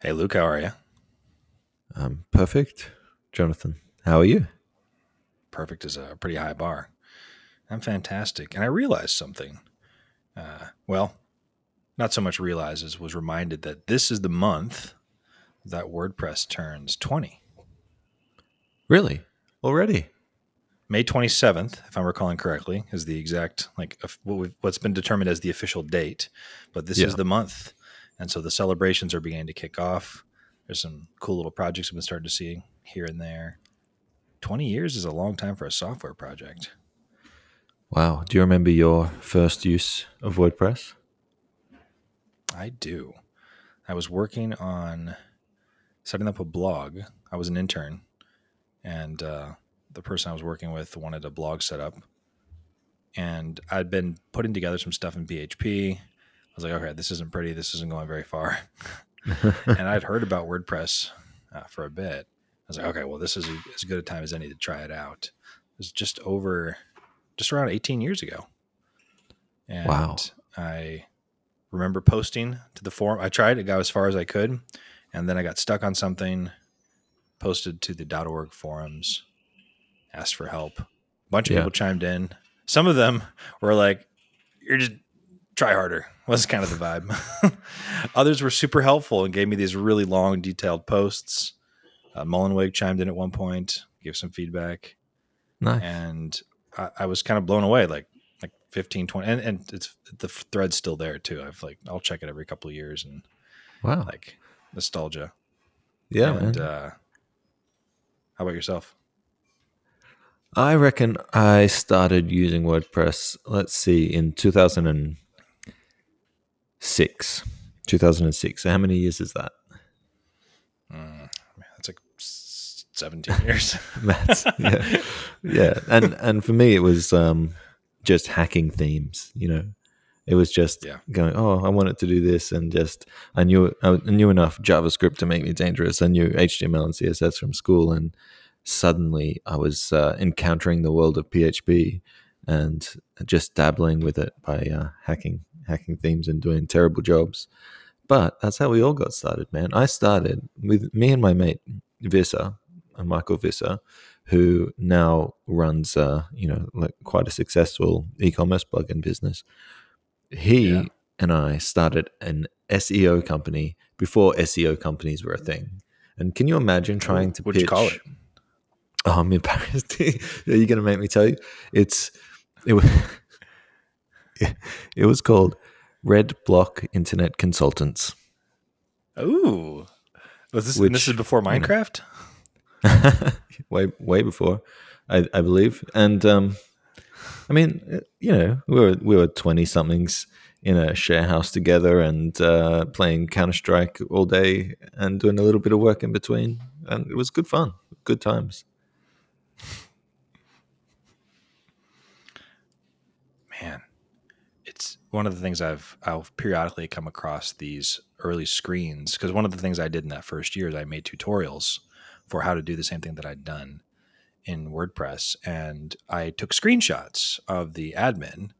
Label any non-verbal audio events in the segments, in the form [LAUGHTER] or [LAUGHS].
Hey, Luke, how are you? Um, perfect. Jonathan, how are you? Perfect is a pretty high bar. I'm fantastic. And I realized something. Uh, well, not so much realized as was reminded that this is the month that WordPress turns 20. Really? Already? May 27th, if I'm recalling correctly, is the exact, like, what what's been determined as the official date. But this Yeah. is the month. And so the celebrations are beginning to kick off. There's some cool little projects I've been starting to see here and there. 20 years is a long time for a software project. Wow. Do you remember your first use of WordPress? I do. I was working on setting up a blog. I was an intern, and uh, the person I was working with wanted a blog set up. And I'd been putting together some stuff in PHP. I was like, okay, this isn't pretty. This isn't going very far. [LAUGHS] [LAUGHS] and I'd heard about WordPress uh, for a bit. I was like, okay, well, this is a, as good a time as any to try it out. It was just over, just around 18 years ago. And Wow. I remember posting to the forum. I tried, it got as far as I could. And then I got stuck on something, posted to the .org forums, asked for help. A bunch of Yeah. people chimed in. Some of them were like, you're just try harder was kind of the vibe. [LAUGHS] Others were super helpful and gave me these really long, detailed posts. Uh, Mullenweg chimed in at one point, gave some feedback, nice. and I, I was kind of blown away. Like like 15, 20, and, and it's the thread's still there too. I've like I'll check it every couple of years and Wow. like nostalgia. yeah, and man. uh, how about yourself? I reckon I started using WordPress, let's see, in 2006. 2006. So how many years is that? Mm, that's like seventeen years. [LAUGHS] That's, yeah. yeah. And and for me it was um just hacking themes, you know. It was just Yeah. going, oh, I wanted to do this, and just I knew I knew enough JavaScript to make me dangerous. I knew HTML and CSS from school, and suddenly I was uh, encountering the world of PHP and just dabbling with it by uh, hacking hacking themes and doing terrible jobs. But that's how we all got started, man. I started with me and my mate Visa, uh, Michael Visser, who now runs, uh, you know, like quite a successful e-commerce plugin business. He Yeah. and I started an SEO company before SEO companies were a thing. And can you imagine trying to What'd you call it? Oh, I'm embarrassed. [LAUGHS] Are you going to make me tell you? It's it was [LAUGHS] it was called Red Block Internet Consultants. Ooh, was this? and this is before Minecraft. [LAUGHS] way way before, I, I believe. And um, I mean, you know, we were we were twenty somethings in a share house together and uh, playing Counter Strike all day and doing a little bit of work in between, and it was good fun, good times. Man it's one of the things i've i'll periodically come across these early screens because one of the things i did in that first year is i made tutorials for how to do the same thing that i'd done in wordpress and i took screenshots of the admin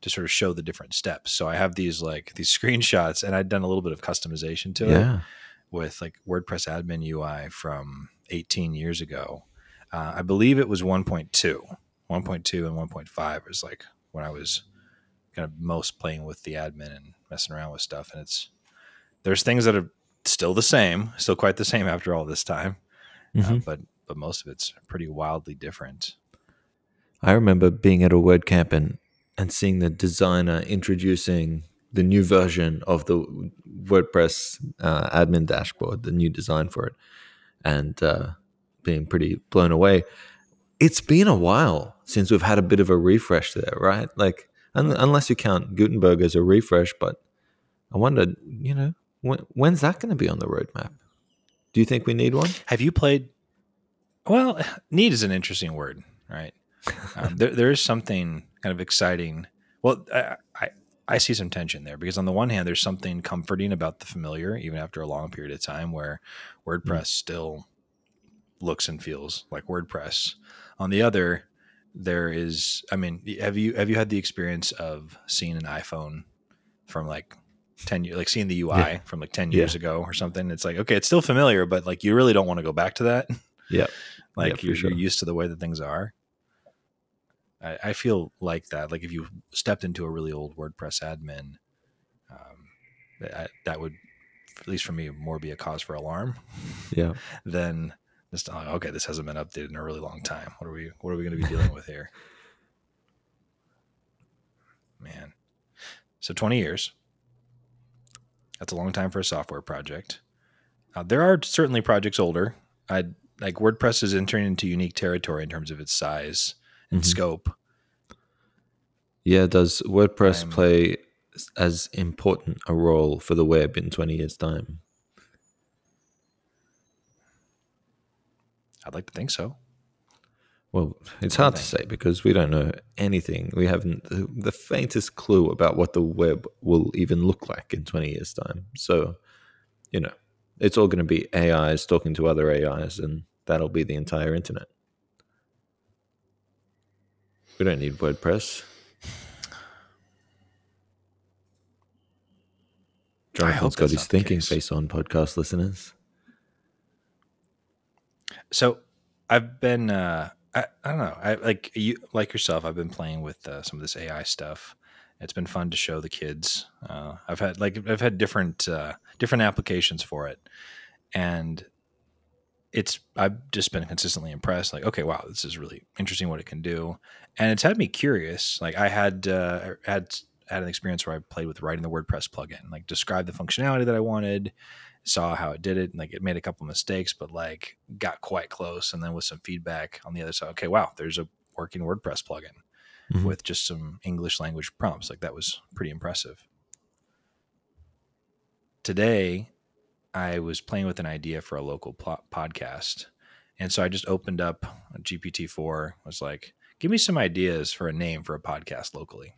to sort of show the different steps so i have these like these [LAUGHS] screenshots and i'd done a little bit of customization to it with like WordPress admin UI from 18 years ago. Uh, I believe it was 1.2. 1.2 and 1.5 was like when I was kind of most playing with the admin and messing around with stuff. And it's there's things that are still the same, still quite the same after all this time, uh, Mhm. but but most of it's pretty wildly different. I remember being at a WordCamp and and seeing the designer introducing the new version of the WordPress uh, admin dashboard, the new design for it, and uh, being pretty blown away. It's been a while since we've had a bit of a refresh there, right? Like, un- unless you count Gutenberg as a refresh, but I wonder, you know, when, when's that going to be on the roadmap? Do you think we need one? Have you played? Well, [SIGHS] need is an interesting word, right? [LAUGHS] Um, there, there is something kind of exciting. Well, I, I I see some tension there because on the one hand, there's something comforting about the familiar, even after a long period of time, where WordPress still looks and feels like WordPress. On the other, there is. I mean, have you have you had the experience of seeing an iPhone from like 10 years like seeing the UI Yeah. from like 10 Yeah. years ago or something it's like okay it's still familiar but like you really don't want to go back to that [LAUGHS] Yeah. like for you're, sure. you're used to the way that things are I, I feel like that like if you stepped into a really old WordPress admin um, that, that would at least for me more be a cause for alarm Yeah. [LAUGHS] than just oh, okay this hasn't been updated in a really long time what are we what are we going to be dealing with here man so 20 years that's a long time for a software project uh, there are certainly projects older i like wordpress is entering into unique territory in terms of its size and Mhm. scope Yeah. Does WordPress I'm- play as important a role for the web in 20 years' time? I'd like to think so Well, it's hard to say because we don't know anything. We haven't the, the faintest clue about what the web will even look like in 20 years' time. So, you know, it's all going to be AIs talking to other AIs, and that'll be the entire internet. We don't need WordPress. Jonathan's got his thinking case. face on, podcast listeners. So I've been uh I, I don't know. I like you like yourself, I've been playing with uh, some of this AI stuff. It's been fun to show the kids. Uh, I've had like I've had different uh, different applications for it, and it's I've just been consistently impressed. Like, okay, wow, this is really interesting what it can do, and it's had me curious. Like, I had uh, had had an experience where I played with writing the WordPress plugin, like describe the functionality that I wanted, saw how it did it, and like it made a couple mistakes, but like got quite close, and then with some feedback on the other side, okay, wow, there's a working WordPress plugin Mhm. with just some English language prompts. Like that was pretty impressive. Today, I was playing with an idea for a local podcast. And so I just opened up GPT-4, was like, give me some ideas for a name for a podcast locally.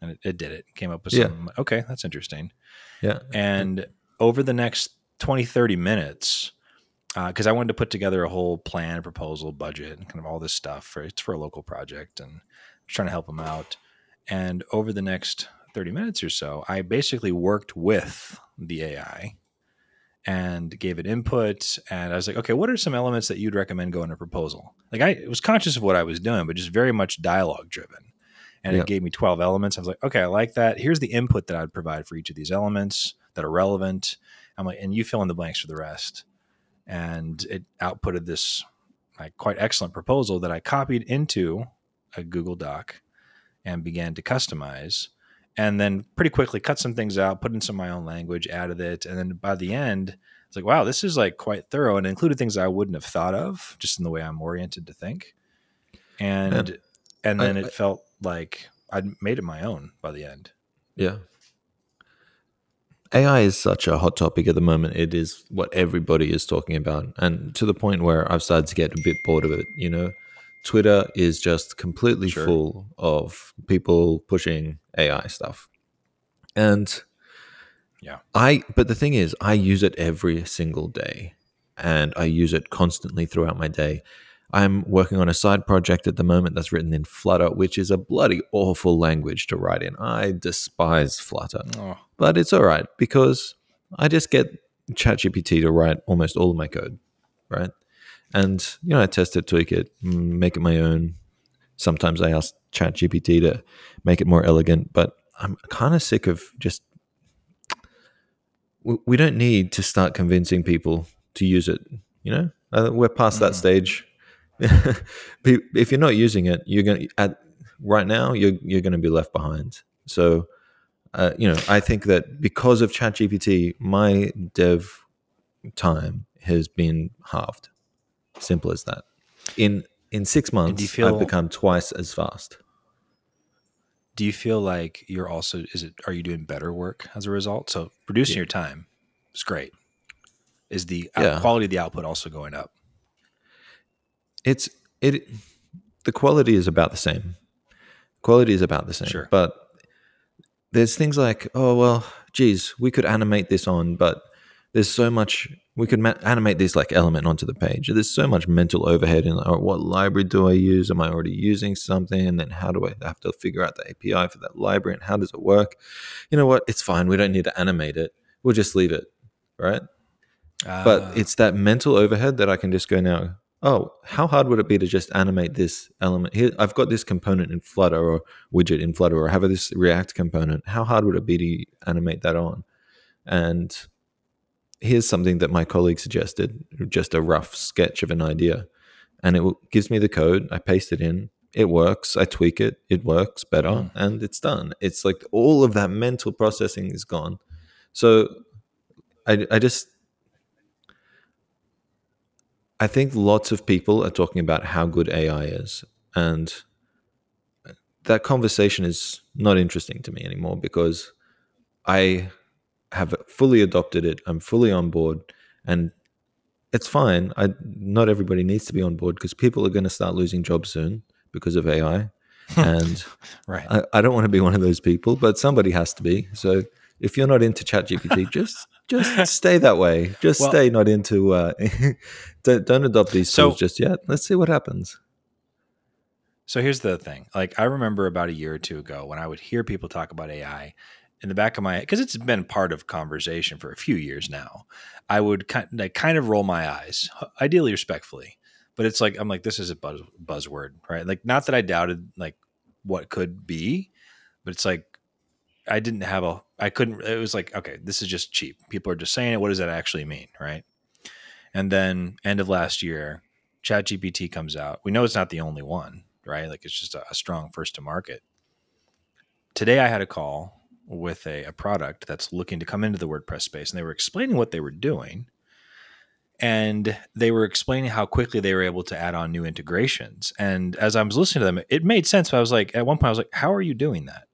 And it, it did it. Came up with Yeah. some, okay, that's interesting. Yeah. And over the next 20, 30 minutes, uh, because I wanted to put together a whole plan, proposal, budget, and kind of all this stuff for it's for a local project, and I was trying to help them out. And over the next 30 minutes or so, I basically worked with the AI and gave it input. And I was like, okay, what are some elements that you'd recommend go in a proposal? Like I was conscious of what I was doing, but just very much dialogue driven. And Yeah. it gave me 12 elements. I was like, okay, I like that. Here's the input that I'd provide for each of these elements that are relevant. I'm like, and you fill in the blanks for the rest. And it outputted this like quite excellent proposal that I copied into a Google Doc and began to customize. And then pretty quickly cut some things out, put in some of my own language, added it. And then by the end, it's like, wow, this is like quite thorough and included things I wouldn't have thought of just in the way I'm oriented to think. And And and then I- it I- felt like I'd made it my own by the end. Yeah. AI is such a hot topic at the moment. It is what everybody is talking about. And to the point where I've started to get a bit bored of it. You know, Twitter is just completely Sure. full of people pushing AI stuff. And Yeah. I, but the thing is, I use it every single day and I use it constantly throughout my day. I'm working on a side project at the moment that's written in Flutter, which is a bloody awful language to write in. I despise Flutter Oh, but it's all right because I just get ChatGPT to write almost all of my code, right? And you know, I test it, tweak it, mm, make it my own. Sometimes I ask ChatGPT to make it more elegant, but I'm kind of sick of just. we- don't need to start convincing people to use it. You know, uh, we're past that Mhm. stage. [LAUGHS] If you're not using it, you're gonna at right now you're you're gonna be left behind. So uh, you know, I think that because of ChatGPT, my dev time has been halved. Simple as that. In in six months, feel- I've become twice as fast. do you feel like you're also is it are you doing better work as a result? So reducing Yeah. your time is great. Is the out- Yeah. quality of the output also going up? It's it. The quality is about the same. Quality is about the same. Sure. But there's things like, oh well, geez, we could animate this on, but there's so much we could ma- animate this like element onto the page. There's so much mental overhead in oh, what library do I use? Am I already using something? And then how do I have to figure out the API for that library and how does it work? You know what? It's fine. We don't need to animate it. We'll just leave it, right? Uh, but ah. it's that mental overhead that I can just go now. Oh, how hard would it be to just animate this element here? I've got this component in Flutter or widget in Flutter, or I have this React component. How hard would it be to animate that on? And here's something that my colleague suggested, just a rough sketch of an idea. And it gives me the code, I paste it in, it works, I tweak it, it works better, mm. and it's done. It's like all of that mental processing is gone. So I, I just, I think lots of people are talking about how good AI is. And that conversation is not interesting to me anymore because I have fully adopted it. I'm fully on board, and it's fine. I not everybody needs to be on board because people are going to start losing jobs soon because of AI, [LAUGHS] and right. I, I, don't want to be one of those people, but somebody has to be. So if you're not into ChatGPT, [LAUGHS] just just stay that way. Just well, stay not into. Uh, [LAUGHS] don't, don't adopt these so, tools just yet. Let's see what happens. So here's the thing. Like I remember about a year or two ago when I would hear people talk about AI in the back of my because it's been part of conversation for a few years now. I would kind like kind of roll my eyes, ideally respectfully, but it's like I'm like this is a buzz, buzzword, right? Like not that I doubted like what could be, but it's like I didn't have a I couldn't. It was like okay, this is just cheap. People are just saying it. What does that actually mean, right? And then end of last year, ChatGPT comes out. We know it's not the only one, right? Like it's just a, a strong first to market. Today I had a call with a, a product that's looking to come into the WordPress space, and they were explaining what they were doing. And they were explaining how quickly they were able to add on new integrations. And as I was listening to them, it made sense. But I was like, at one point, I was like, "How are you doing that?"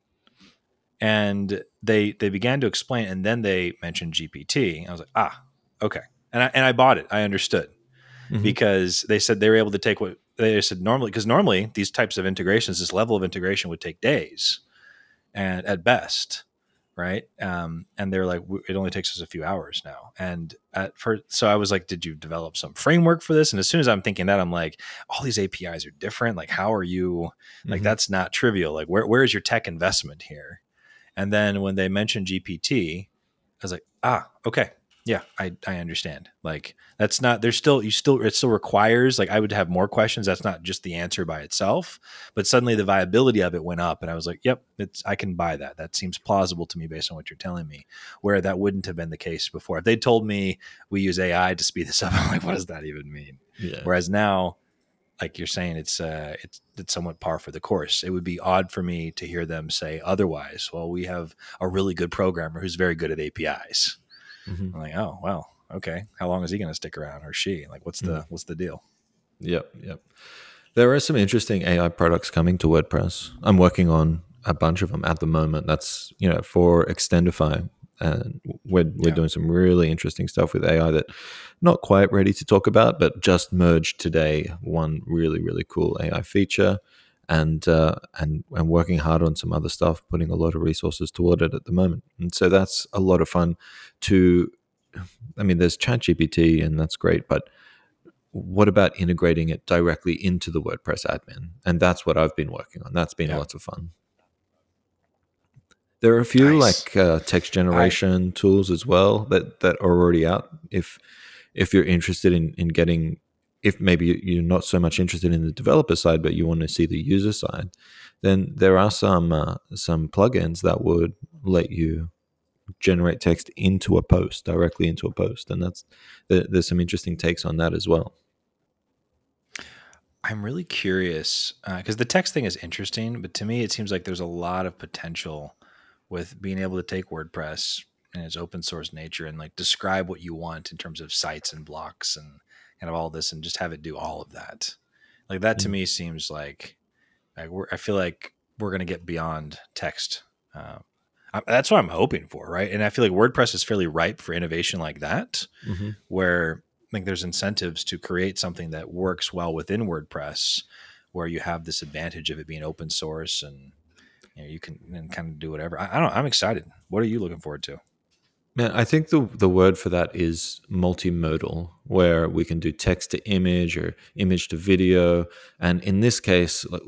And they they began to explain, and then they mentioned GPT. I was like, "Ah, okay." And I and I bought it. I understood mm-hmm. because they said they were able to take what they said normally because normally these types of integrations, this level of integration would take days and at best right? Um, and they're like it only takes us a few hours now. And at first so i was like did you develop some framework for this? And as soon as i'm thinking that i'm like all these apis are different. Like how are you like mm-hmm. that's not trivial. Like where, where's your tech investment here? And then when they mentioned gpt i was like ah okay yeah, I, I understand. Like that's not there's still you still it still requires like I would have more questions. That's not just the answer by itself, but suddenly the viability of it went up and I was like, yep, it's I can buy that. That seems plausible to me based on what you're telling me. Where that wouldn't have been the case before. If they told me we use AI to speed this up, [LAUGHS] I'm like, what does that even mean? Yeah. Whereas now like you're saying it's uh it's it's somewhat par for the course. It would be odd for me to hear them say otherwise. Well, we have a really good programmer who's very good at APIs Mm-hmm. I'm like, oh well, okay. How long is he going to stick around, or she? Like, what's the mm-hmm. what's the deal? Yep, yep. There are some interesting AI products coming to WordPress. I'm working on a bunch of them at the moment. That's you know for Extendify, and we're we're yeah. doing some really interesting stuff with AI that not quite ready to talk about, but just merged today. One really really cool AI feature and uh, and and working hard on some other stuff, putting a lot of resources toward it at the moment. And so that's a lot of fun. To, I mean, there's ChatGPT, and that's great, but what about integrating it directly into the WordPress admin? And that's what I've been working on. That's been yeah. lots of fun. There are a few nice. like uh, text generation I, tools as well that that are already out. If if you're interested in in getting if maybe you're not so much interested in the developer side, but you want to see the user side, then there are some uh, some plugins that would let you generate text into a post directly into a post, and that's there's some interesting takes on that as well. I'm really curious because uh, the text thing is interesting, but to me, it seems like there's a lot of potential with being able to take WordPress and its open source nature and like describe what you want in terms of sites and blocks and kind of all this and just have it do all of that. Like that to mm. me seems like, like I feel like we're going to get beyond text. Uh, I, that's what I'm hoping for, right? And I feel like WordPress is fairly ripe for innovation like that, mm-hmm. where I think there's incentives to create something that works well within WordPress, where you have this advantage of it being open source and you know you can and kind of do whatever. I, I don't. I'm excited. What are you looking forward to? Man, I think the the word for that is multimodal, where we can do text to image or image to video. And in this case, like,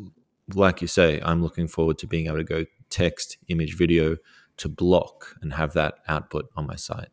like you say, I'm looking forward to being able to go text, image, video to block and have that output on my site.